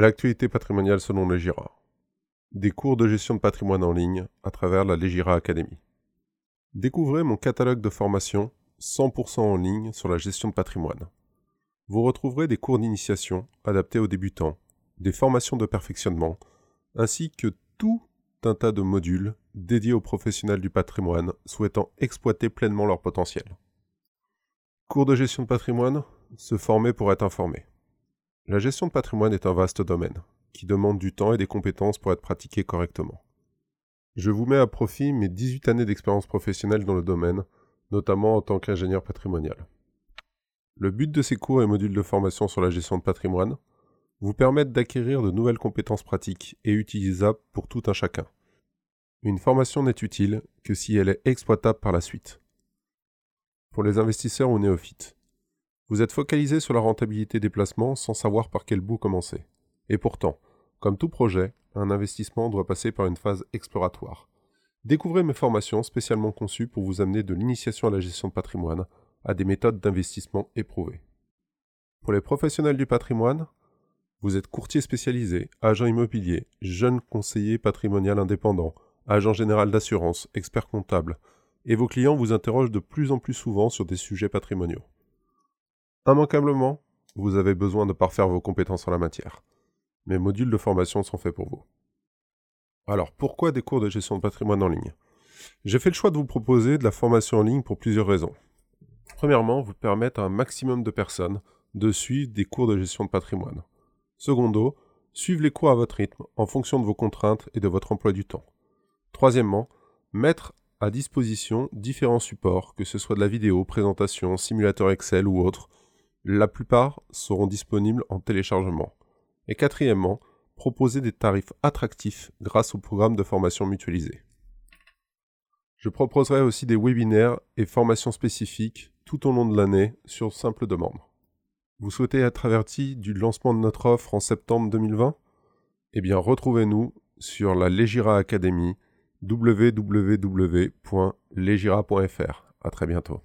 L'actualité patrimoniale selon Légira. Des cours de gestion de patrimoine en ligne à travers la Légira Academy. Découvrez mon catalogue de formation 100% en ligne sur la gestion de patrimoine. Vous retrouverez des cours d'initiation adaptés aux débutants, des formations de perfectionnement, ainsi que tout un tas de modules dédiés aux professionnels du patrimoine souhaitant exploiter pleinement leur potentiel. Cours de gestion de patrimoine, se former pour être informé. La gestion de patrimoine est un vaste domaine, qui demande du temps et des compétences pour être pratiqué correctement. Je vous mets à profit mes 18 années d'expérience professionnelle dans le domaine, notamment en tant qu'ingénieur patrimonial. Le but de ces cours et modules de formation sur la gestion de patrimoine, vous permettre d'acquérir de nouvelles compétences pratiques et utilisables pour tout un chacun. Une formation n'est utile que si elle est exploitable par la suite. Pour les investisseurs ou néophytes, vous êtes focalisé sur la rentabilité des placements sans savoir par quel bout commencer. Et pourtant, comme tout projet, un investissement doit passer par une phase exploratoire. Découvrez mes formations spécialement conçues pour vous amener de l'initiation à la gestion de patrimoine à des méthodes d'investissement éprouvées. Pour les professionnels du patrimoine, vous êtes courtier spécialisé, agent immobilier, jeune conseiller patrimonial indépendant, agent général d'assurance, expert comptable, et vos clients vous interrogent de plus en plus souvent sur des sujets patrimoniaux. Immanquablement, vous avez besoin de parfaire vos compétences en la matière. Mes modules de formation sont faits pour vous. Alors, pourquoi des cours de gestion de patrimoine en ligne? J'ai fait le choix de vous proposer de la formation en ligne pour plusieurs raisons. Premièrement, vous permettre à un maximum de personnes de suivre des cours de gestion de patrimoine. Secondo, suivre les cours à votre rythme en fonction de vos contraintes et de votre emploi du temps. Troisièmement, mettre à disposition différents supports, que ce soit de la vidéo, présentation, simulateur Excel ou autre, la plupart seront disponibles en téléchargement. Et quatrièmement, proposer des tarifs attractifs grâce au programme de formation mutualisé. Je proposerai aussi des webinaires et formations spécifiques tout au long de l'année sur simple demande. Vous souhaitez être averti du lancement de notre offre en septembre 2020 Eh bien, retrouvez-nous sur la Legira Academy www.legira.fr. À très bientôt.